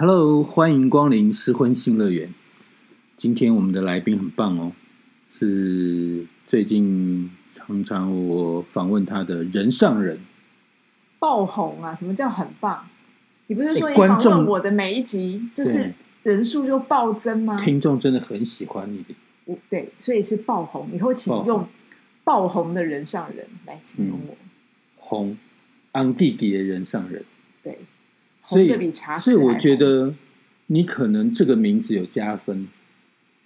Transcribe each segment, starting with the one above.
Hello，欢迎光临失婚新乐园。今天我们的来宾很棒哦，是最近常常我访问他的人上人。爆红啊！什么叫很棒？你不是说你访哎观众问我的每一集就是人数就暴增吗？听众真的很喜欢你的，我对，所以是爆红。以后请用爆红的人上人来形容我。红昂弟弟的人上人，对，所以所以我觉得你可能这个名字有加分。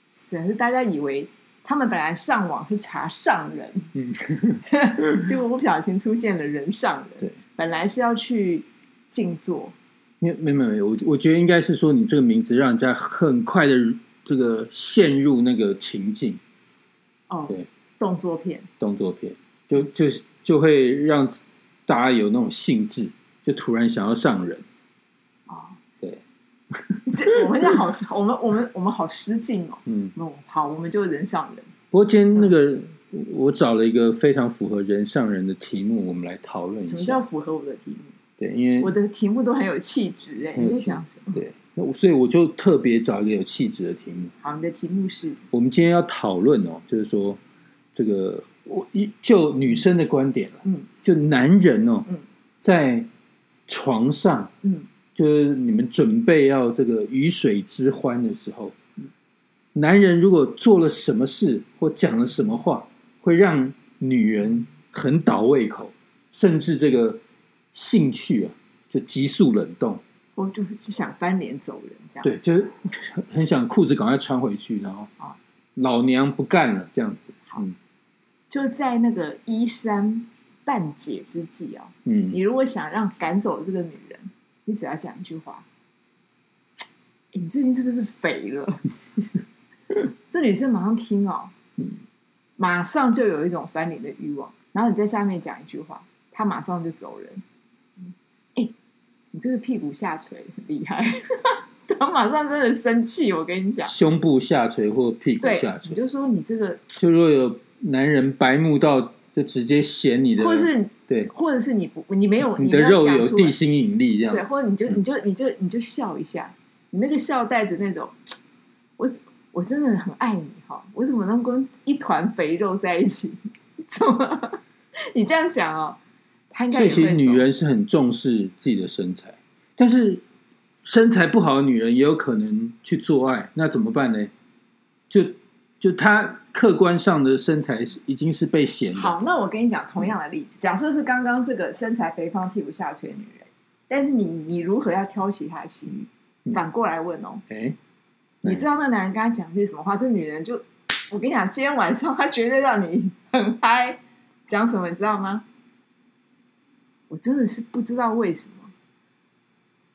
只是大家以为他们本来上网是查上人，嗯，结果不小心出现了人上人。对，本来是要去静坐，没有没有没有，我我觉得应该是说你这个名字让人家很快的这个陷入那个情境。哦对，动作片。动作片，就就就会让大家有那种兴致，就突然想要上人。这我们这好，我们我们我们好失敬哦。嗯，哦，好，我们就人上人。不过今天那个我找了一个非常符合人上人的题目，我们来讨论一下什么叫。符合我的题目？对，因为我的题目都很有气质哎，你在很有气讲什么？对，那所以我就特别找一个有气质的题目。好，你的题目是我们今天要讨论哦，就是说这个我一就女生的观点了，嗯就男人哦，嗯在床上嗯就是你们准备要这个鱼水之欢的时候，男人如果做了什么事或讲了什么话，会让女人很倒胃口，甚至这个兴趣啊就急速冷冻。我就是想翻脸走人这样。对，就是很很想裤子赶快穿回去，然后啊老娘不干了这样子。好嗯就在那个衣衫半解之际啊，嗯，你如果想让赶走这个女人，你只要讲一句话：“诶你最近是不是肥了？” 这女生马上听哦，嗯马上就有一种翻脸的欲望，然后你在下面讲一句话，她马上就走人。哎、你这个屁股下垂很厉害，她马上真的生气。我跟你讲，胸部下垂或屁股下，垂，你就说你这个，就如果有男人白目到就直接嫌你的，或者是对或者是你不，你没有你的肉有地心引力这对，样。或者你就嗯你就你就你就笑一下，你那个笑带着那种，我我真的很爱你哈，我怎么能跟一团肥肉在一起？怎么？你这样讲哦，他应该所以其实也会走女人是很重视自己的身材，但是身材不好的女人也有可能去做爱，那怎么办呢？就就他客观上的身材是已经是被嫌的，好。那我跟你讲同样的例子，假设是刚刚这个身材肥胖、屁股下垂的女人，但是你你如何要挑起她的性欲？嗯反过来问哦，哎，你知道那男人跟他讲句什么话，这女人就，我跟你讲，今天晚上他绝对让你很嗨。讲什么你知道吗？我真的是不知道为什么，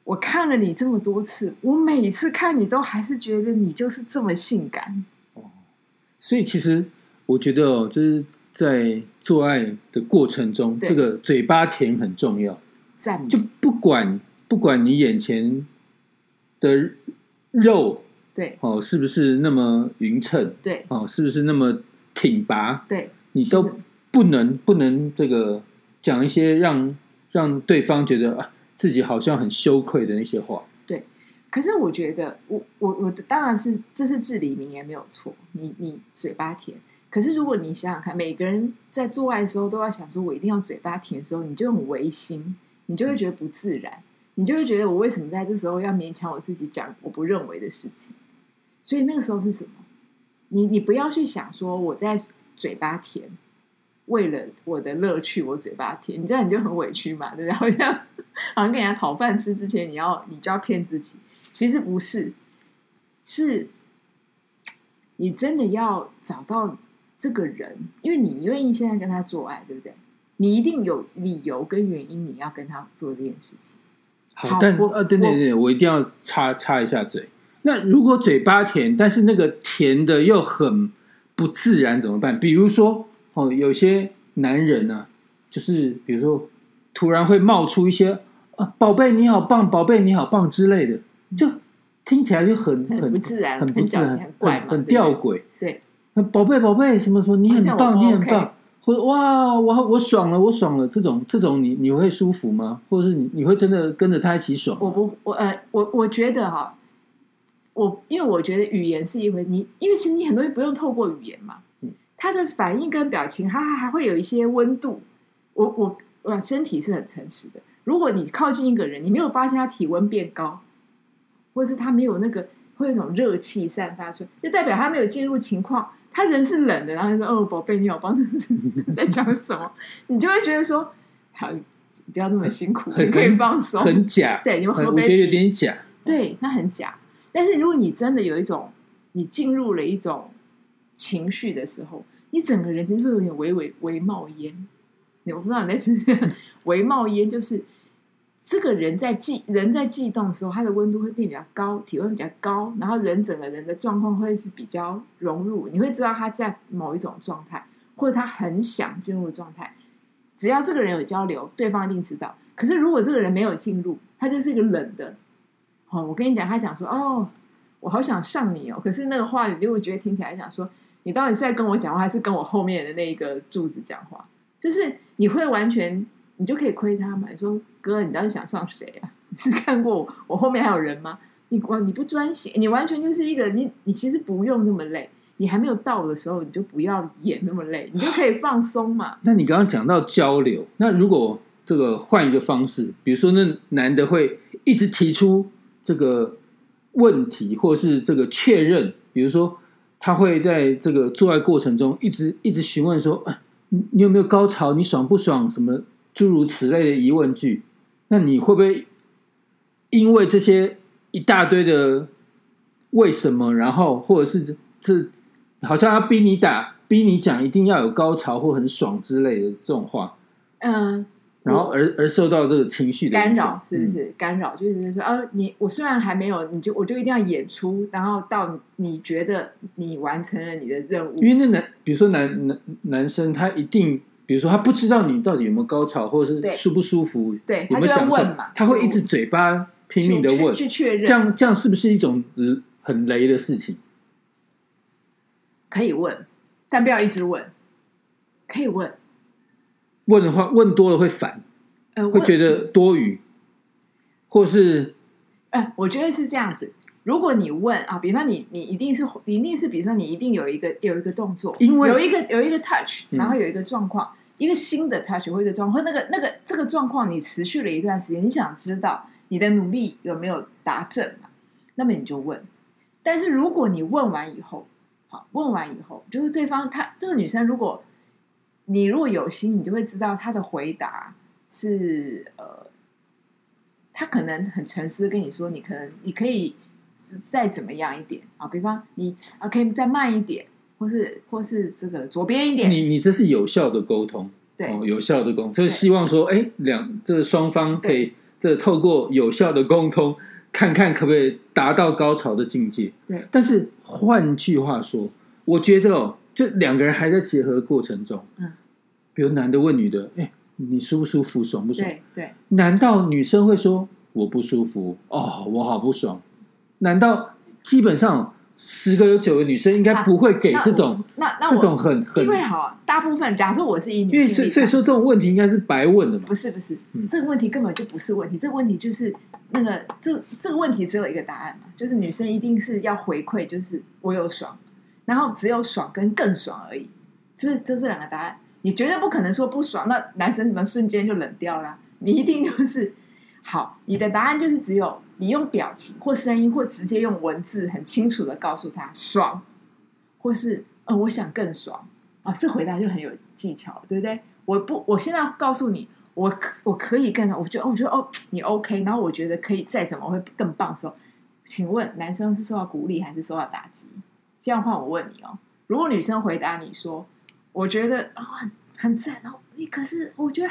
我看了你这么多次，我每次看你都还是觉得你就是这么性感。所以其实我觉得哦，就是在做爱的过程中，这个嘴巴甜很重要。赞就不管不管你眼前的肉对哦是不是那么匀称对哦，是不是那么挺拔，对，你都不能不能这个讲一些让让对方觉得啊自己好像很羞愧的那些话。可是我觉得，我我我当然是这是至理名言没有错，你你嘴巴甜。可是如果你想想看，每个人在做爱的时候都要想说，我一定要嘴巴甜的时候，你就很违心，你就会觉得不自然，你就会觉得我为什么在这时候要勉强我自己讲我不认为的事情？所以那个时候是什么？你你不要去想说我在嘴巴甜，为了我的乐趣我嘴巴甜，你这样你就很委屈嘛，对不对？好像 好像跟人家讨饭吃之前，你要你就要骗自己。其实不是，是你真的要找到这个人，因为你愿意现在跟他做爱，对不对？你一定有理由跟原因，你要跟他做这件事情。好我但呃，对对我对，我一定要插插一下嘴。那如果嘴巴甜，但是那个甜的又很不自然怎么办？比如说哦，有些男人呢、就是比如说突然会冒出一些啊，宝贝你好棒，宝贝你好棒之类的，就听起来就很很不自然很不自然，很怪嘛很吊诡。对，那宝贝宝贝什么什么，你很棒，你很棒，或者哇，我我爽了，我爽了，这种这种你你会舒服吗？或者是你你会真的跟着他一起爽？我不，我呃，我我觉得哈，我因为我觉得语言是一回，你因为其实你很多不用透过语言嘛，嗯，他的反应跟表情，他还会有一些温度。我我我身体是很诚实的。如果你靠近一个人，你没有发现他体温变高，或者是他没有那个会有一种热气散发出来，就代表他没有进入情况。他人是冷的，然后就说：“哦，宝贝，你好棒！” 在讲什么？你就会觉得说：“好，不要那么辛苦，你可以放松。”很假，对，你们喝我觉得有点假。对，那很假。但是如果你真的有一种，你进入了一种情绪的时候，你整个人其实会有点微微微冒烟。我不知道你在 微冒烟，就是这个人在悸人在悸动的时候，他的温度会变比较高，体温比较高，然后人整个人的状况会是比较融入。你会知道他在某一种状态，或者他很想进入状态。只要这个人有交流，对方一定知道。可是如果这个人没有进入，他就是一个冷的。哦，我跟你讲，他讲说：“哦，我好想上你哦。”可是那个话语，就会觉得听起来讲说：“你到底是在跟我讲话，还是跟我后面的那一个柱子讲话？”就是你会完全，你就可以亏他嘛？你说哥，你到底想上谁啊？你是看过我后面还有人吗？你完你不专心，你完全就是一个你你其实不用那么累，你还没有到的时候，你就不要演那么累，你就可以放松嘛。那你刚刚讲到交流，那如果这个换一个方式，比如说那男的会一直提出这个问题，或是这个确认，比如说他会在这个做爱过程中一直一直询问说。你你有没有高潮？你爽不爽？什么诸如此类的疑问句？那你会不会因为这些一大堆的为什么，然后或者是这好像要逼你打，逼你讲一定要有高潮或很爽之类的这种话？嗯。然后而而受到这个情绪的干扰，是不是干扰？就是说，啊，你我虽然还没有，你就我就一定要演出，然后到你觉得你完成了你的任务。因为那男，比如说男男男生，他一定，比如说他不知道你到底有没有高潮，或者是舒不舒服，对，有没有享受嘛？他会一直嘴巴拼命的问，去确认，这样这样是不是一种很雷的事情？可以问，但不要一直问，可以问。问的话，问多了会烦，会觉得多余，或是，哎，我觉得是这样子。如果你问啊，比方你你一定是一定是，比如说你一定有一个有一个动作，因为有一个有一个 touch，然后有一个状况，一个新的 touch 或一个状况，那个那个这个状况你持续了一段时间，你想知道你的努力有没有达正嘛？那么你就问。但是如果你问完以后，好，问完以后，就是对方他这个女生如果。你如果有心，你就会知道她的回答是呃，他可能很诚实跟你说，你可能你可以再怎么样一点啊，比方你啊可以再慢一点，或是或是这个左边一点。你你这是有效的沟通，对，有效的沟通，就是希望说，哎，两这双方可以这透过有效的沟通，看看可不可以达到高潮的境界。对，但是换句话说，我觉得哦。就两个人还在结合过程中，嗯，比如男的问女的，哎，你舒不舒服，爽不爽？对对。难道女生会说我不舒服？哦，我好不爽。难道基本上十个有九个女生应该不会给这种那那这种很很因为好，大部分假设我是以女，因为所以所以说这种问题应该是白问的嘛？不是不是，这个问题根本就不是问题，这个问题就是那个这这个问题只有一个答案嘛，就是女生一定是要回馈，就是我有爽。然后只有爽跟更爽而已，就是这这两个答案，你绝对不可能说不爽，那男生怎么瞬间就冷掉了？你一定就是好，你的答案就是只有你用表情或声音或直接用文字很清楚的告诉他爽，或是呃我想更爽啊，这回答就很有技巧，对不对？我不，我现在告诉你，我我可以更，我觉得我觉得哦你 OK，然后我觉得可以再怎么会更棒的时候，请问男生是受到鼓励还是受到打击？这样换我问你哦，如果女生回答你说，我觉得啊很很赞哦，你可是我觉得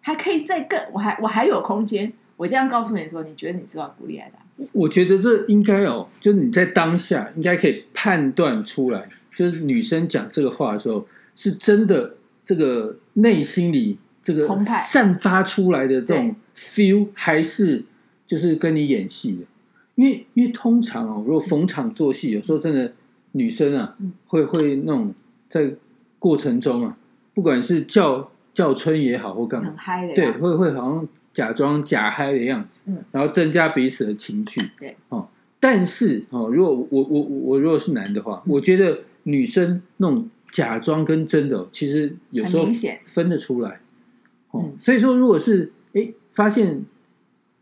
还可以再更，我还我还有空间。我这样告诉你的时候，你觉得你知道鼓励还是打我觉得这应该哦，就是你在当下应该可以判断出来，就是女生讲这个话的时候，是真的这个内心里这个散发出来的这种 feel，还是就是跟你演戏的？因为因为通常哦，如果逢场作戏，有时候真的。女生啊，会会那种在过程中啊，不管是叫叫春也好或干嘛很，嗨的对，会会好像假装假嗨的样子，嗯，然后增加彼此的情趣，对，哦，但是哦，如果我我我我如果是男的话，嗯。我觉得女生那种假装跟真的，其实有时候明显。分得出来，哦，嗯。所以说如果是哎发现，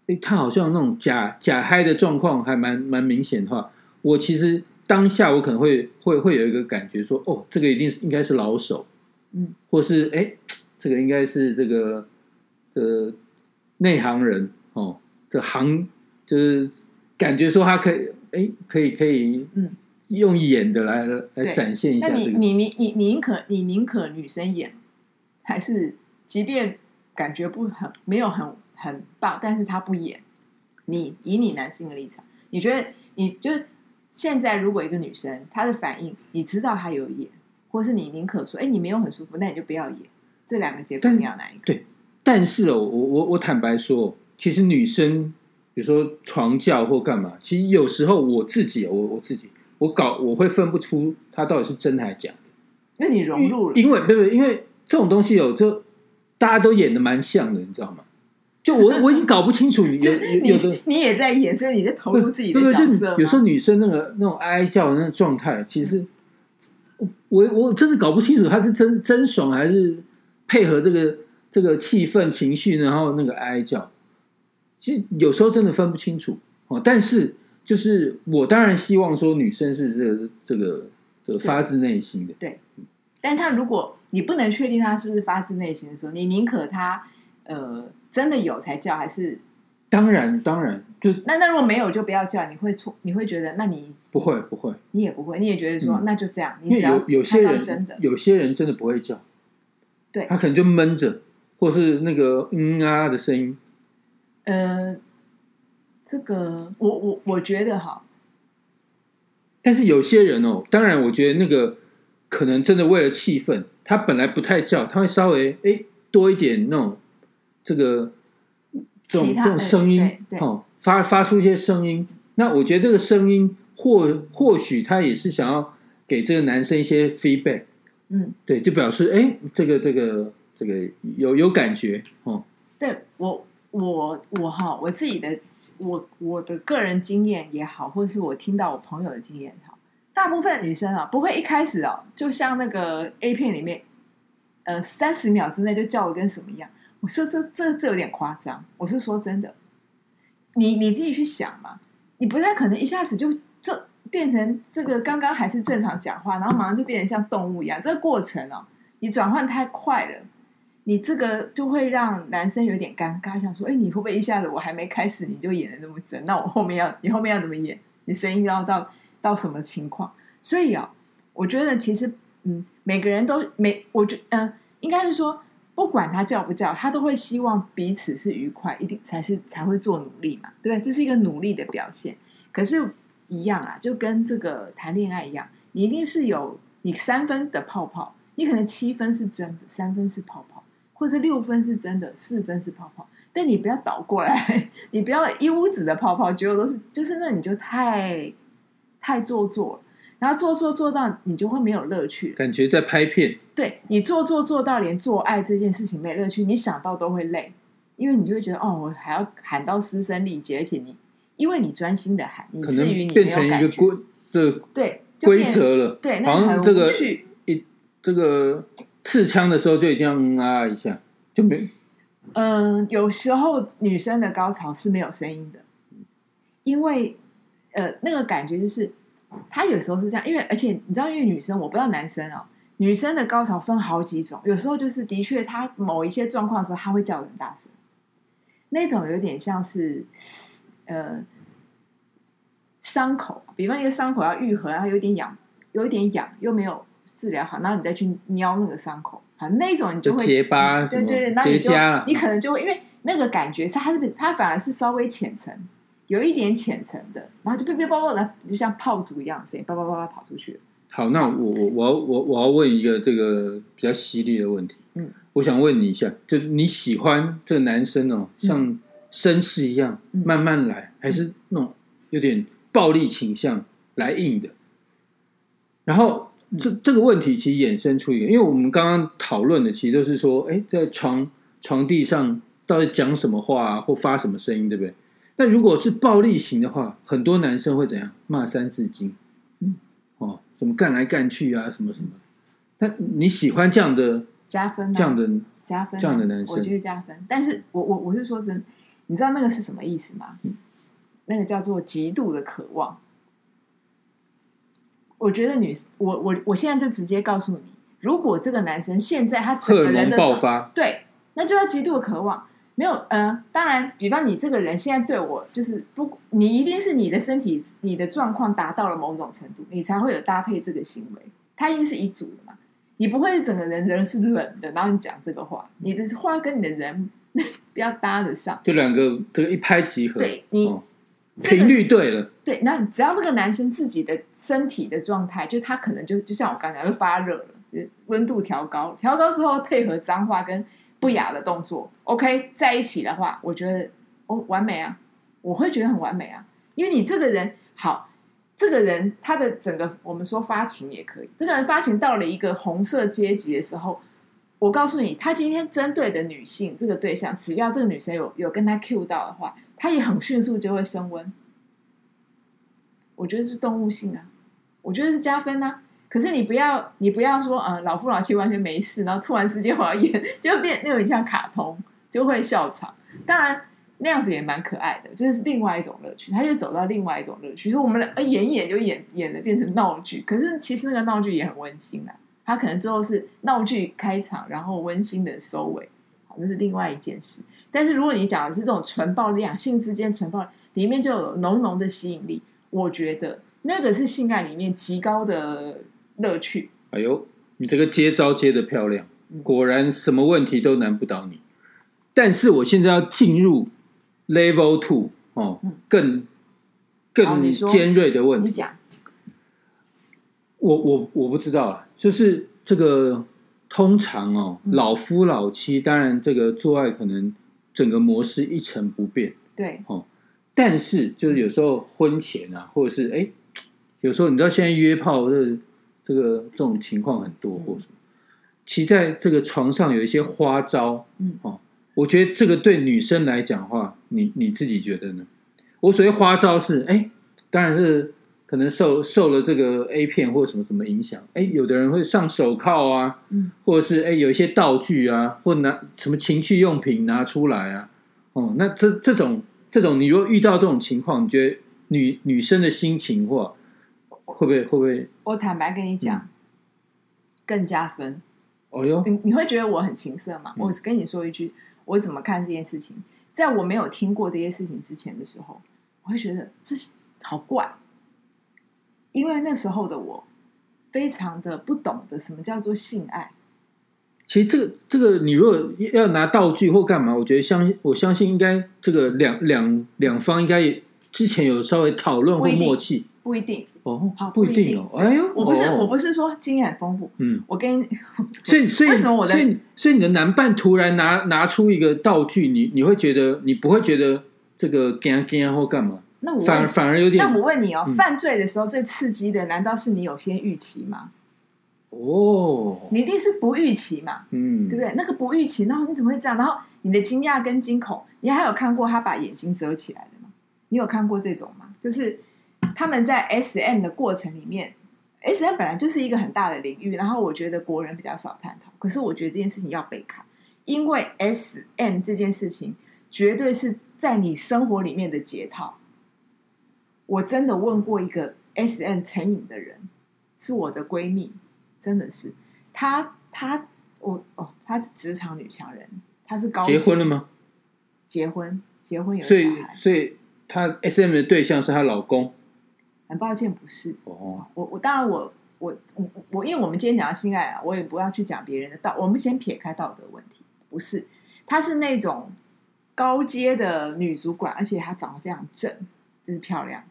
哎他好像那种假假嗨的状况还蛮蛮明显的话，我其实当下我可能会会会有一个感觉说，哦，这个一定是应该是老手，嗯，或是哎这个应该是这个呃内行人哦，这行就是感觉说他可以哎可以可以嗯。用演的来来展现一下那你这个，你你你你宁可你宁可女生演，还是即便感觉不很没有很很棒，但是他不演，你以你男性的立场，你觉得你就是现在如果一个女生她的反应，你知道她有演，或是你宁可说，哎，你没有很舒服，那你就不要演，这两个结果你要哪一个？对但是哦，我我我坦白说，其实女生比如说床叫或干嘛，其实有时候我自己，我我自己，我搞我会分不出她到底是真还是假的，那你融入了，因为对不对？因为这种东西有就大家都演的蛮像的，你知道吗？就我我已经搞不清楚 有有有的你你也在演，所以你在投入自己的角色吗有时候女生那个那种哀哀叫的那个状态，其实我我真的搞不清楚她是真真爽还是配合这个这个气氛情绪，然后那个哀哀叫，其实有时候真的分不清楚哦。但是就是我当然希望说女生是这个这个这个发自内心的，对但他如果你不能确定他是不是发自内心的时候，你宁可他呃真的有才叫，还是当然当然就那那如果没有就不要叫？你会错，你会觉得那你不会不会，你也不会，你也觉得说、嗯。那就这样，你因为只要有有些人真的。人有些人真的不会叫，对。他可能就闷着，或是那个嗯啊的声音。呃，这个我我我觉得哈，但是有些人哦，当然，我觉得那个可能真的为了气氛，他本来不太叫，他会稍微哎多一点那种这个这种这种声音哦，发发出一些声音。那我觉得这个声音或或许他也是想要给这个男生一些 feedback，嗯，对，就表示哎这个这个这个有有感觉哦，对我我我哈，我自己的我我的个人经验也好，或是我听到我朋友的经验也好，大部分女生啊，不会一开始哦，就像那个 A 片里面，呃，三十秒之内就叫的跟什么一样。我说这这这有点夸张，我是说真的，你你自己去想嘛，你不太可能一下子就这变成这个刚刚还是正常讲话，然后马上就变成像动物一样，这个过程哦，你转换太快了。你这个就会让男生有点尴尬，想说：“哎，你会不会一下子我还没开始你就演的那么真？那我后面要你后面要怎么演？你声音要到到什么情况？”所以啊，我觉得其实嗯，每个人都每我觉嗯、应该是说，不管他叫不叫，他都会希望彼此是愉快，一定才是才会做努力嘛，对不对？这是一个努力的表现。可是，一样啊，就跟这个谈恋爱一样，你一定是有你三分的泡泡，你可能七分是真的，三分是泡泡。或者六分是真的，四分是泡泡，但你不要倒过来，你不要一屋子的泡泡，结果都是就是那你就太太做作了，然后做做做到你就会没有乐趣。感觉在拍片，对你做做做到连做爱这件事情没乐趣，你想到都会累，因为你就会觉得哦，我还要喊到嘶声力竭，而且你因为你专心的喊，以可能至于你变成一没有感觉，个规这个对就规变则了，对，那好很像这个一。这个刺枪的时候就一定要嗯啊一下，就没。嗯，有时候女生的高潮是没有声音的，因为呃，那个感觉就是她有时候是这样，因为而且你知道，因为女生我不知道男生哦，女生的高潮分好几种，有时候就是的确她某一些状况的时候，她会叫很大声，那种有点像是呃伤口，比方一个伤口要愈合，然后有点痒，有一点痒又没有治疗好，然后你再去瞄那个伤口，好那种你就会结巴什么对对对，那你就结痂了。你可能就会因为那个感觉是它是它反而是稍微浅层，有一点浅层的，然后就哔哔叭叭的，就像炮竹一样的声音，叭叭叭叭跑出去。好，那我我我要我我要问一个这个比较犀利的问题，嗯，我想问你一下，就是你喜欢这个男生哦，像绅士一样、嗯。慢慢来，还是那种有点暴力倾向来硬的？然后这这个问题其实衍生出一个，因为我们刚刚讨论的其实都是说，哎，在床床地上到底讲什么话啊，或发什么声音，对不对？那如果是暴力型的话，很多男生会怎样骂三字经？嗯，哦，什么干来干去啊，什么什么？那你喜欢这样的加分、啊，这样的？加分、啊，这样的男生我觉得加分。但是我我我是说真，你知道那个是什么意思吗？那个叫做极度的渴望。我觉得女，我我我现在就直接告诉你，如果这个男生现在他整个人的爆发，对，那就要极度的渴望。没有，呃，当然，比方你这个人现在对我就是不，你一定是你的身体、你的状况达到了某种程度，你才会有搭配这个行为。他一定是一组的嘛，你不会整个人人是冷的，然后你讲这个话，你的话跟你的人 不要搭得上。就两个这个一拍即合，对你频率对了，对，那只要那个男生自己的身体的状态，就他可能就就像我刚才讲，就发热了，温度调高，调高之后配合脏话跟不雅的动作，OK，在一起的话，我觉得哦完美啊，我会觉得很完美啊，因为你这个人好，这个人他的整个我们说发情也可以，这个人发情到了一个红色阶级的时候。我告诉你，他今天针对的女性这个对象，只要这个女生有有跟他 Q 到的话，它也很迅速就会升温。我觉得是动物性啊，我觉得是加分啊。可是你不要，你不要说，嗯，老夫老妻完全没事，然后突然之间我要演，就会变那种像卡通，就会笑场。当然那样子也蛮可爱的，就是另外一种乐趣。他就走到另外一种乐趣，说我们俩演一演就演演的变成闹剧，可是其实那个闹剧也很温馨啊。他可能最后是闹剧开场，然后温馨的收尾，那是另外一件事。但是如果你讲的是这种纯暴力，两性之间纯暴力，里面就有浓浓的吸引力，我觉得那个是性爱里面极高的乐趣。哎呦，你这个接招接的漂亮，嗯果然什么问题都难不倒你。但是我现在要进入 Level Two 哦嗯，更更尖锐的问题。你讲，我我我不知道啊，就是这个通常哦，嗯。老夫老妻，当然这个做爱可能整个模式一成不变，对，哦但是就是有时候婚前啊，或者是哎，有时候你知道现在约炮的这个这种情况很多，嗯。或者什么，其实在这个床上有一些花招，嗯。哦，我觉得这个对女生来讲的话，你你自己觉得呢？我所谓花招是，哎，当然是可能受受了这个 A 片或什么什么影响，哎，有的人会上手铐啊，嗯，或者是哎有一些道具啊，或拿什么情趣用品拿出来啊，哦，那这这种这种，你如果遇到这种情况，你觉得女女生的心情或会不会会不会？我坦白跟你讲，嗯更加分。哦哟，你你会觉得我很情色吗？嗯我跟你说一句，我怎么看这件事情？在我没有听过这些事情之前的时候，我会觉得这是好怪，因为那时候的我非常的不懂得什么叫做性爱。其实这个这个，你如果要拿道具或干嘛，我觉得相我相信应该这个两两两方应该也之前有稍微讨论或默契。不一定，哦好，不一定哦，哎呦，我不是、哦。我不是说经验很丰富，嗯，我跟你所以所以为什么我在所以所以你的男伴突然拿拿出一个道具，你你会觉得你不会觉得这个干干或干嘛，那我反而反而有点那我问你哦，嗯犯罪的时候最刺激的，难道是你有先预期吗？哦，你一定是不预期嘛，嗯，对不对？那个不预期，然后你怎么会这样？然后你的惊讶跟惊恐，你还有看过他把眼睛遮起来的吗？你有看过这种吗？就是他们在 S M 的过程里面，S M 本来就是一个很大的领域，然后我觉得国人比较少探讨，可是我觉得这件事情要被看，因为 S M 这件事情绝对是在你生活里面的解套。我真的问过一个 S M 成瘾的人，是我的闺蜜，真的是她，她我哦，她是职场女强人，她是高结婚了吗？吗？结婚，结婚有所以小孩。所以她 S M 的对象是她老公很抱歉，不是哦，我。我当然我我我我，因为我们今天讲到性爱啊，我也不要去讲别人的道，我们先撇开道德问题，不是，她是那种高阶的女主管，而且她长得非常正，就是漂亮。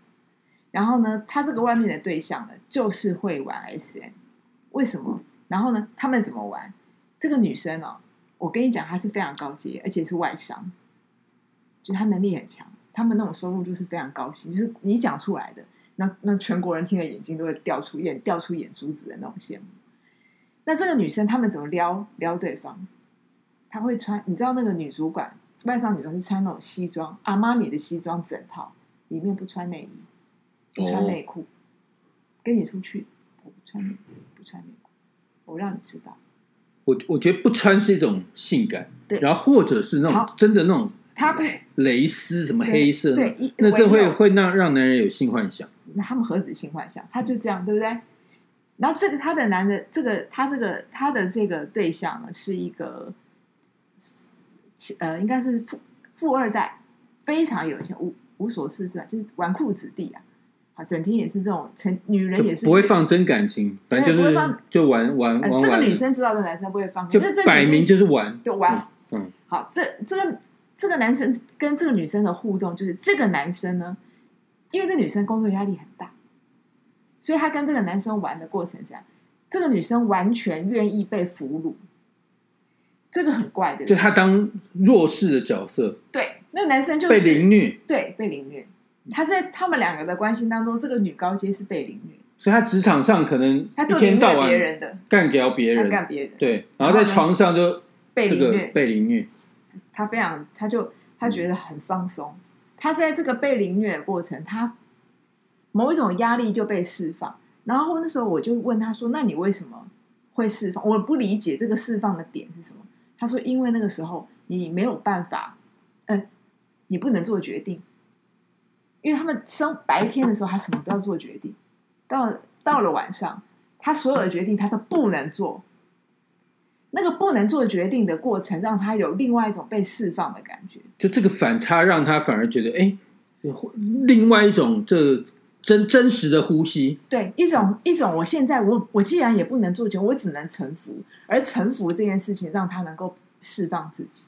然后呢，她这个外面的对象呢，就是会玩 SM，为什么？然后呢，他们怎么玩？这个女生哦，我跟你讲，她是非常高级，而且是外商，就她能力很强，他们那种收入就是非常高薪，就是你讲出来的，那那全国人听了眼睛都会掉出眼掉出眼珠子的那种羡慕。那这个女生她们怎么撩撩对方？她会穿，你知道那个女主管外商女装是穿那种西装，阿玛尼的西装整套，里面不穿内衣，不穿内裤，跟你出去我不穿内衣，不穿内裤，我让你知道。我我觉得不穿是一种性感，对然后或者是那种真的那种他不，蕾丝什么黑色，对一那这会会让让男人有性幻想。那他们何止性幻想？他就这样，对不对？然后这个他的男的，这个他这个他的这个对象呢，是一个，呃，应该是富富二代，非常有钱，无无所事事啊，就是纨绔子弟啊，啊，整天也是这种成女人也是不会放真感情，反正就是就玩玩玩，这个女生知道这男生不会放，就摆明就是玩。就玩。嗯，好，这这个这个男生跟这个女生的互动，就是这个男生呢，因为这女生工作压力很大，所以他跟这个男生玩的过程下，这个女生完全愿意被俘虏，这个很怪的。就他当弱势的角色，对，那个男生就被凌虐，对被凌虐。他在他们两个的关系当中，这个女高阶是被凌虐，所以他职场上可能一他就凌虐天到晚别人的，干掉别他人，干别人，对，然后在床上就这个被凌虐，被凌虐，他非常，他就他觉得很放松。他在这个被凌虐的过程，他某一种压力就被释放。然后那时候我就问他说：“那你为什么会释放？”我不理解这个释放的点是什么。他说：“因为那个时候你没有办法，嗯、你不能做决定，因为他们生白天的时候他什么都要做决定，到到了晚上，他所有的决定他都不能做。”那个不能做决定的过程，让他有另外一种被释放的感觉。就这个反差让他反而觉得，哎，另外一种这真真实的呼吸，对，一种一种，我现在我我既然也不能做决定，我只能臣服，而臣服这件事情让他能够释放自己，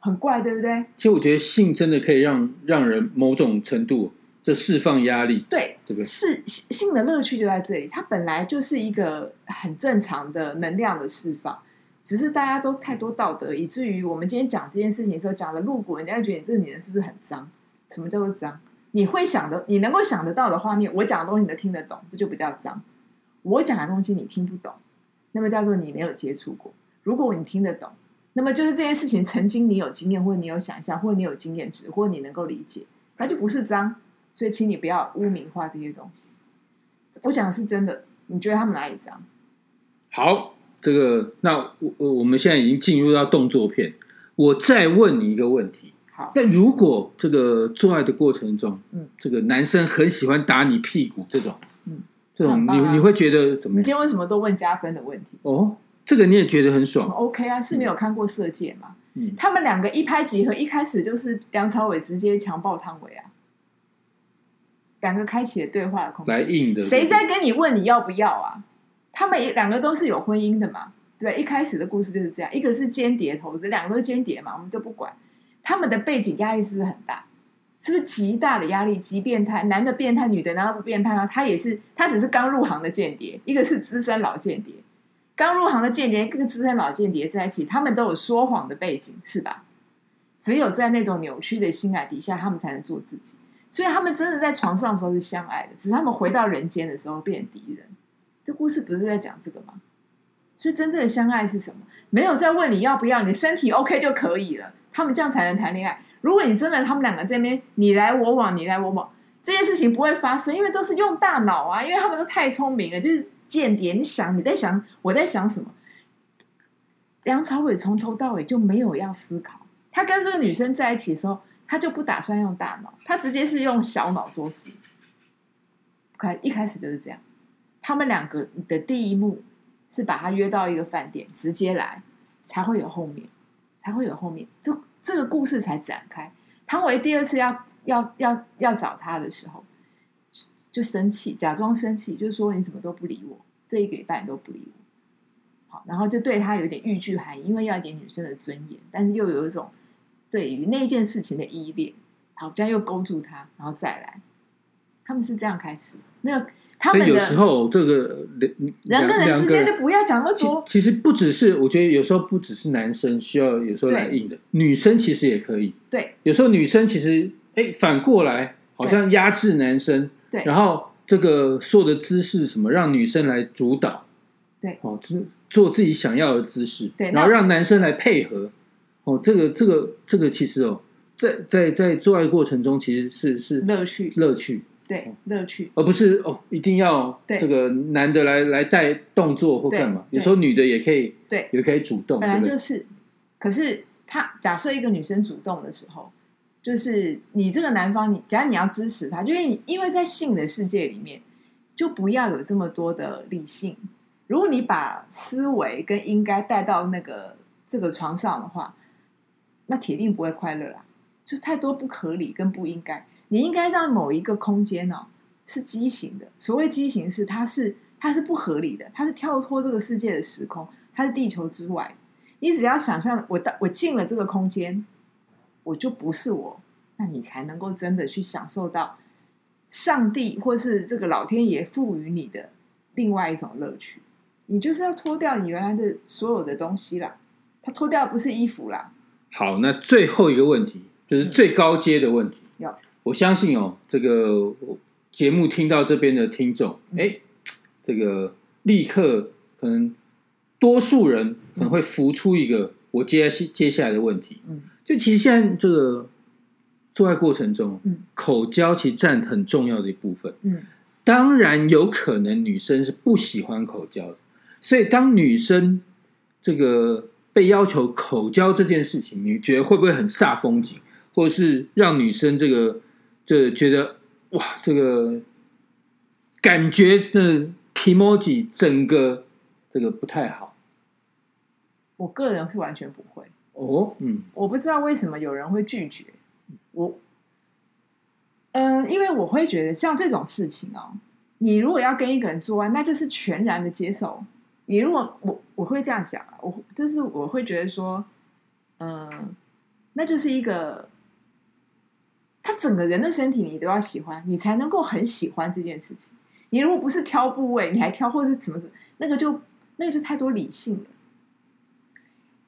很怪，对不对？其实我觉得性真的可以让让人某种程度这释放压力，对，对不对？是性性的乐趣就在这里，它本来就是一个很正常的能量的释放，只是大家都太多道德，以至于我们今天讲这件事情的时候讲的露骨，人家会觉得你这个女人是不是很脏？什么叫做脏？你会想的，你能够想得到的画面，我讲的东西你都听得懂，这就不叫脏。我讲的东西你听不懂，那么叫做你没有接触过。如果你听得懂，那么就是这件事情曾经你有经验，或者你有想象，或者你有经验值，或者你能够理解，那就不是脏。所以，请你不要污名化这些东西。我讲的是真的，你觉得他们哪里脏？好，这个那我我我们现在已经进入到动作片，我再问你一个问题。好，那如果这个做爱的过程中，嗯，这个男生很喜欢打你屁股，这种，嗯，这种你你会觉得怎么样？你今天为什么都问加分的问题？哦，这个你也觉得很很爽，OK 啊，是没有看过《色戒》吗？嗯，他们两个一拍即合，一开始就是梁朝伟直接强暴汤唯啊，两个开启了对话的空间。来硬的，谁在跟你问你要不要啊？他们也两个都是有婚姻的嘛，对？一开始的故事就是这样，一个是间谍投资，两个都是间谍嘛，我们都不管。他们的背景压力是不是很大？是不是极大的压力？极变态，男的变态，女的难道不变态吗？他也是，他只是刚入行的间谍，一个是资深老间谍。刚入行的间谍跟资深老间谍在一起，他们都有说谎的背景，是吧？只有在那种扭曲的心爱底下，他们才能做自己。所以他们真的在床上的时候是相爱的，只是他们回到人间的时候变敌人。这故事不是在讲这个吗？所以真正的相爱是什么？没有在问你要不要，你身体 OK 就可以了。他们这样才能谈恋爱。如果你真的他们两个在那边你来我往，你来我往，这件事情不会发生，因为都是用大脑啊，因为他们都太聪明了，就是间谍。你想你在想我在想什么？梁朝伟从头到尾就没有要思考，他跟这个女生在一起的时候，他就不打算用大脑，他直接是用小脑做事。开一开始就是这样，他们两个的第一幕是把他约到一个饭店，直接来，才会有后面，才会有后面，这这个故事才展开。汤唯第二次要要要要找他的时候，就生气，假装生气，就说你怎么都不理我，这一个礼拜你都不理我。好，然后就对他有点欲拒还迎，因为要一点女生的尊严，但是又有一种对于那件事情的依恋。好，这样又勾住他，然后再来，他们是这样开始。那他们有时候这个两人跟人之间就不要讲那么其多，其实不只是，我觉得有时候不只是男生需要有时候来对硬的，女生其实也可以。对有时候女生其实哎反过来好像压制男生，对。然后这个所有的姿势什么让女生来主导，对。哦，就是做自己想要的姿势，对然后让男生来配合，哦，这个这个这个其实哦，在在在做爱过程中其实是是乐趣，乐趣，对乐趣，而不是哦一定要对这个男的来来带动作或干嘛，有时候女的也可以对，也可以主动，本来？就是。可是他假设一个女生主动的时候，就是你这个男方，你假如你要支持他，就因因为在性的世界里面，就不要有这么多的理性。如果你把思维跟应该带到那个这个床上的话，那铁定不会快乐啦。就太多不合理跟不应该，你应该让某一个空间哦是畸形的。所谓畸形是它是它是不合理的，它是跳脱这个世界的时空，它是地球之外。你只要想象我到我进了这个空间，我就不是我，那你才能够真的去享受到上帝或是这个老天爷赋予你的另外一种乐趣。你就是要脱掉你原来的所有的东西啦，他脱掉不是衣服啦，好，那最后一个问题就是最高阶的问题。要我相信哦，这个节目听到这边的听众，嗯哎、这个立刻可能多数人可能会浮出一个我接下接下来的问题，嗯就其实现在这个做爱过程中，嗯口交其实占很重要的一部分。嗯当然有可能女生是不喜欢口交的，所以当女生这个被要求口交这件事情，你觉得会不会很煞风景，或者是让女生这个就觉得哇，这个感觉的 emoji 整个这个不太好我个人是完全不会。哦，嗯我不知道为什么有人会拒绝我。嗯，因为我会觉得像这种事情哦，你如果要跟一个人做爱，那就是全然的接受。你如果我我会这样想啊，我就是我会觉得说，嗯，那就是一个他整个人的身体你都要喜欢，你才能够很喜欢这件事情。你如果不是挑部位，你还挑或者是怎么怎么，那个就那个就太多理性了。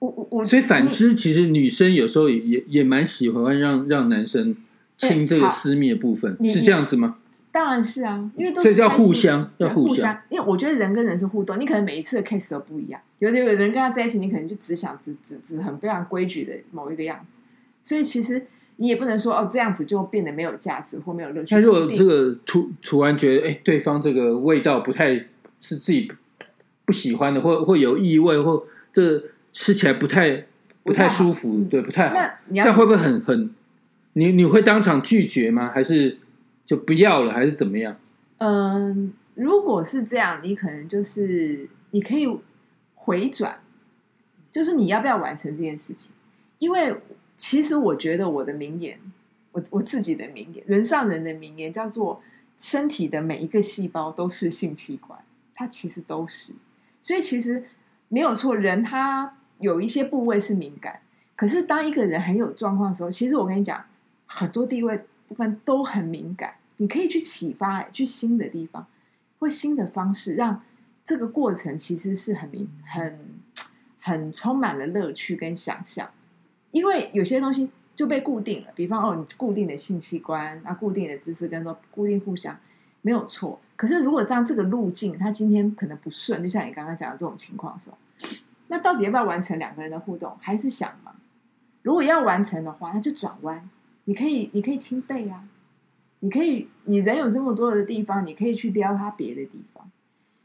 我我我，所以反之，其实女生有时候也也也蛮喜欢让让男生亲这个私密的部分，是这样子吗？当然是啊，因为都所以要是开心互相对要互相。因为我觉得人跟人是互动，你可能每一次的 case 都不一样。有的有的人跟他在一起，你可能就只想只只只很非常规矩的某一个样子，所以其实你也不能说哦这样子就变得没有价值或没有乐趣。那如果这个突突然觉得，哎，对方这个味道不太是自己不喜欢的，或或有异味，或这吃起来不太不不太舒服，嗯对，不太好。那这样会不会很很？你你会当场拒绝吗？还是就不要了？还是怎么样？嗯，如果是这样，你可能就是你可以回转，就是你要不要完成这件事情？因为其实我觉得我的名言，我我自己的名言，人上人的名言叫做“身体的每一个细胞都是性器官”，它其实都是。所以其实没有错，人他有一些部位是敏感，可是当一个人很有状况的时候，其实我跟你讲，很多地位部分都很敏感。你可以去启发、去新的地方，或新的方式，让这个过程其实是很明、很、很充满了乐趣跟想象。因为有些东西就被固定了，比方哦，你固定的性器官啊，固定的姿势跟说固定互相没有错。可是如果这样这个路径，它今天可能不顺，就像你刚刚讲的这种情况的时候，那到底要不要完成两个人的互动？还是想嘛？如果要完成的话，那就转弯。你可以，你可以亲背啊。你可以，你人有这么多的地方，你可以去撩他别的地方，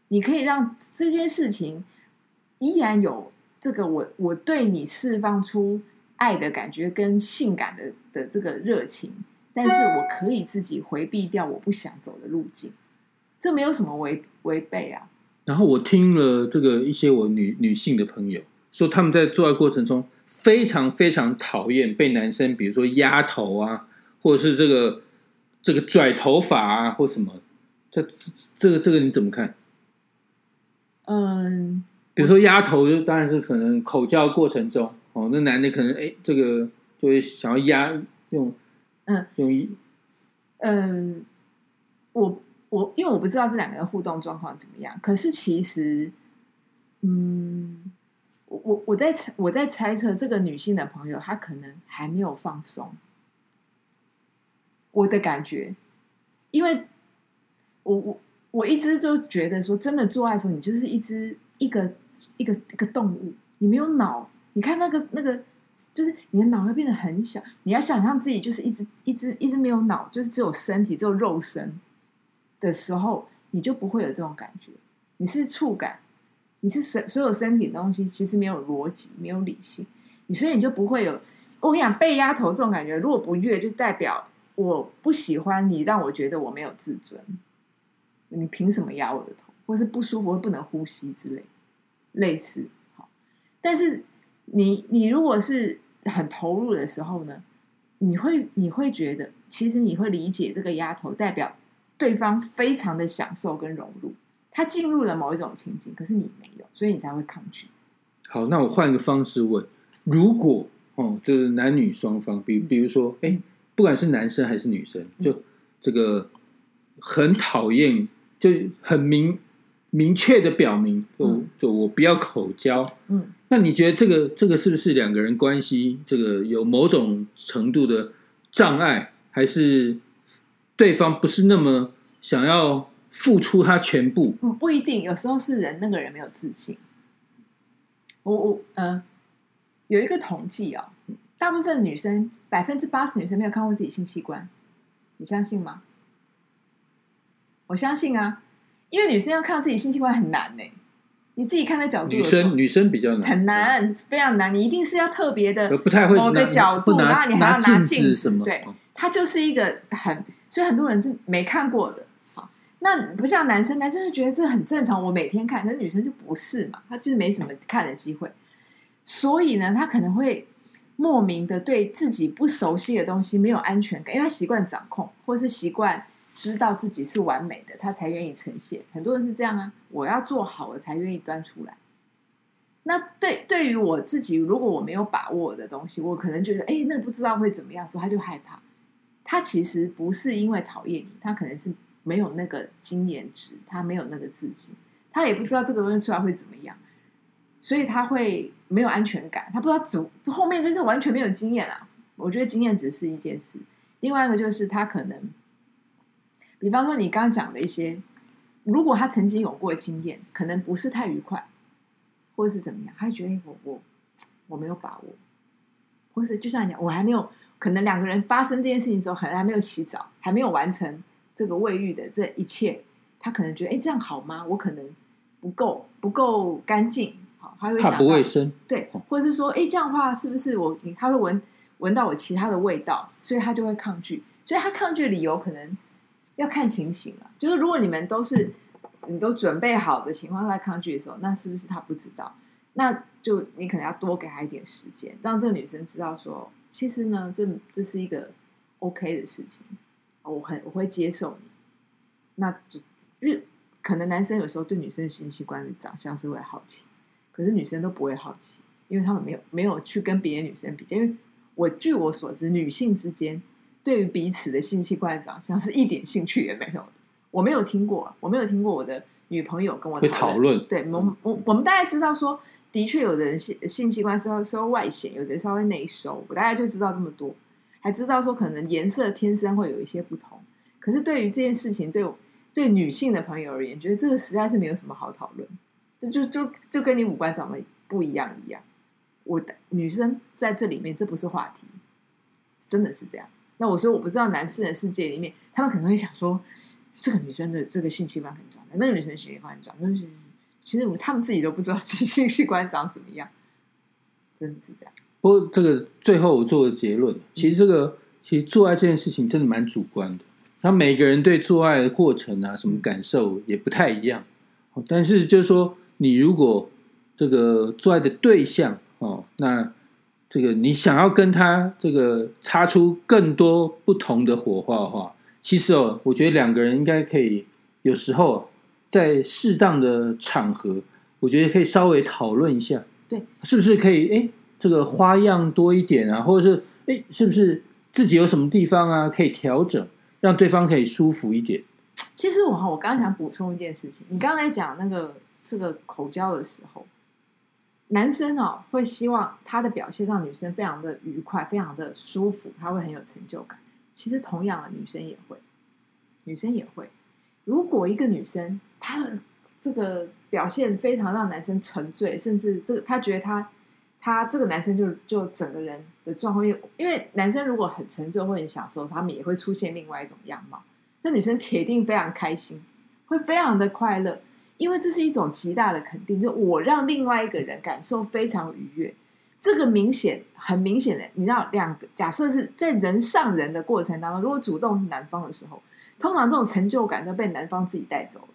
你可以让这件事情依然有这个我我对你释放出爱的感觉跟性感的的这个热情，但是我可以自己回避掉我不想走的路径，这没有什么违违背啊。然后我听了这个一些我女女性的朋友说，他们在做爱过程中非常非常讨厌被男生，比如说压头啊，或者是这个这个拽头发啊，或什么。这这个这个你怎么看？嗯，比如说压头，就当然是可能口交过程中哦，那男的可能哎，这个就会想要压用，嗯，用一嗯，我我因为我不知道这两个人互动状况怎么样，可是其实，嗯，我我我在猜我在猜测这个女性的朋友，她可能还没有放松，我的感觉，因为我我我一直就觉得说，真的做爱的时候，你就是一只一个一个一个动物，你没有脑。你看那个那个，就是你的脑会变得很小。你要想象自己就是一只一只一只没有脑，就是只有身体，只有肉身的时候，你就不会有这种感觉。你是触感，你是身所有身体东西，其实没有逻辑，没有理性，你所以你就不会有。我跟你讲，被压头这种感觉，如果不悦，就代表我不喜欢你，让我觉得我没有自尊。你凭什么压我的头，或是不舒服，不能呼吸之类，类似好。但是你你如果是很投入的时候呢，你会你会觉得，其实你会理解这个压头代表对方非常的享受跟融入。他进入了某一种情境，可是你没有，所以你才会抗拒。好，那我换个方式问：如果哦，就是男女双方，比比如说，哎，不管是男生还是女生，就这个很讨厌，就很明明确的表明，就就我不要口交。嗯，那你觉得这个这个是不是两个人关系这个有某种程度的障碍，还是对方不是那么想要？付出他全部，嗯，不一定，有时候是人那个人没有自信。我我呃，有一个统计哦，大部分女生百分之八十女生没有看过自己性器官，你相信吗？我相信啊，因为女生要看到自己性器官很难呢。你自己看的角度，女生女生比较难，很难，非常难。你一定是要特别的，不太会某个角度，然后你还要拿镜子，对，它就是一个很，所以很多人是没看过的。那不像男生，男生就觉得这很正常，我每天看，可是女生就不是嘛，她就是没什么看的机会，所以呢，她可能会莫名的对自己不熟悉的东西没有安全感，因为她习惯掌控，或是习惯知道自己是完美的，她才愿意呈现。很多人是这样啊，我要做好了才愿意端出来。那对对于我自己，如果我没有把握的东西，我可能觉得，哎，那不知道会怎么样，所以他就害怕。他其实不是因为讨厌你，他可能是。没有那个经验值，他没有那个自信，他也不知道这个东西出来会怎么样，所以他会没有安全感，他不知道走后面真是完全没有经验啊。我觉得经验值是一件事，另外一个就是他可能，比方说你刚刚讲的一些，如果他曾经有过经验，可能不是太愉快，或者是怎么样，他觉得我我我没有把握，或是就像你讲，我还没有可能两个人发生这件事情之后，可能还没有洗澡，还没有完成。这个卫浴的这一切，他可能觉得，哎，这样好吗？我可能不够不够干净，好，他会想不卫生，对，或者是说，哎，这样的话是不是我他会闻闻到我其他的味道，所以他就会抗拒。所以他抗拒的理由可能要看情形了。就是如果你们都是你都准备好的情况下抗拒的时候，那是不是他不知道？那就你可能要多给他一点时间，让这个女生知道说，其实呢，这这是一个 OK 的事情。我很我会接受你，那就日可能男生有时候对女生的性器官的长相是会好奇，可是女生都不会好奇，因为他们没有没有去跟别的女生比较。因为我据我所知，女性之间对于彼此的性器官的长相是一点兴趣也没有的。我没有听过，我没有听过我的女朋友跟我讨论。对，我我我们大概知道说，的确有的人性性器官稍稍微外显，有的稍微内收，我大概就知道这么多。还知道说可能颜色天生会有一些不同，可是对于这件事情，对对女性的朋友而言，觉得这个实在是没有什么好讨论，就就就就跟你五官长得不一样一样。我的女生在这里面，这不是话题，真的是这样。那我说我不知道男士的世界里面，他们可能会想说，这个女生的这个性器官很壮，那个女生性器官很长，但是其实他们自己都不知道自己性器官长怎么样，真的是这样。不过，这个最后我做的结论，其实这个其实做爱这件事情真的蛮主观的，那每个人对做爱的过程啊，什么感受也不太一样。但是就是说，你如果这个做爱的对象哦，那这个你想要跟他这个擦出更多不同的火花的话，其实哦，我觉得两个人应该可以有时候在适当的场合，我觉得可以稍微讨论一下，对，是不是可以？哎。这个花样多一点啊，或者是哎，是不是自己有什么地方啊可以调整，让对方可以舒服一点？其实我哈，我刚刚想补充一件事情，你刚才讲那个这个口交的时候，男生哦会希望他的表现让女生非常的愉快，非常的舒服，他会很有成就感。其实同样的，女生也会，女生也会，如果一个女生他的这个表现非常让男生沉醉，甚至这个他觉得他他这个男生就就整个人的状况，因为因为男生如果很沉醉或很享受，他们也会出现另外一种样貌。这女生铁定非常开心，会非常的快乐，因为这是一种极大的肯定，就我让另外一个人感受非常愉悦。这个明显很明显的，你知道，两个假设是在人上人的过程当中，如果主动是男方的时候，通常这种成就感都被男方自己带走了。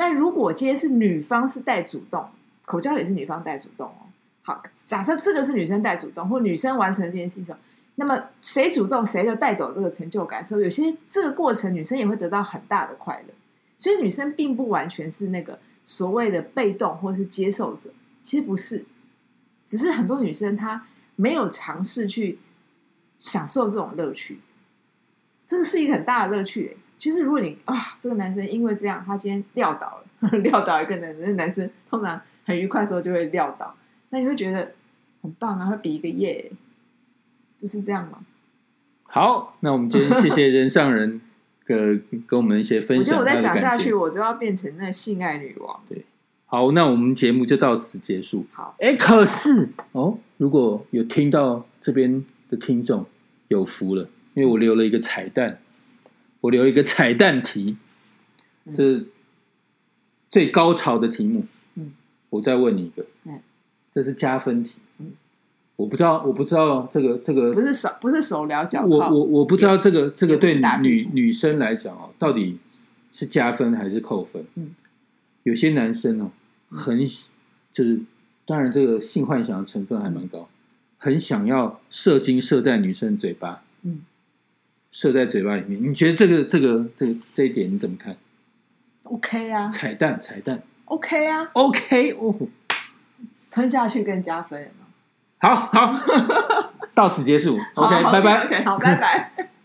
好，那如果今天是女方是带主动，口交也是女方带主动哦。好，假设这个是女生带主动，或女生完成这件事情，那么谁主动谁就带走这个成就感。所以有些这个过程女生也会得到很大的快乐。所以女生并不完全是那个所谓的被动或者是接受者，其实不是。只是很多女生她没有尝试去享受这种乐趣，这个是一个很大的乐趣。其实如果你啊，这个男生因为这样，他今天撂倒了，撂倒一个男生，男生通常很愉快的时候就会撂倒，那你会觉得很棒啊，会比一个耶，就是这样吗？好，那我们今天谢谢人上人的跟我们一些分享。我觉得我再讲下去，我都要变成那性爱女王。对。好，那我们节目就到此结束。好，哎，可是哦，如果有听到这边的听众有福了，因为我留了一个彩蛋，我留一个彩蛋题，这最高潮的题目。嗯，我再问你一个，嗯，这是加分题。嗯，我不知道，我不知道这个这个不是手不是手聊脚，我我我不知道这个这个对女女生来讲哦，到底是加分还是扣分？嗯，有些男生哦。很就是，当然这个性幻想的成分还蛮高，很想要射精射在女生嘴巴，嗯，射在嘴巴里面。你觉得这个这个这个这一点你怎么看？OK 啊，彩蛋彩蛋，OK 啊，OK 哦，吞下去更加分好好，到此结束，OK，拜拜，OK，好，拜拜。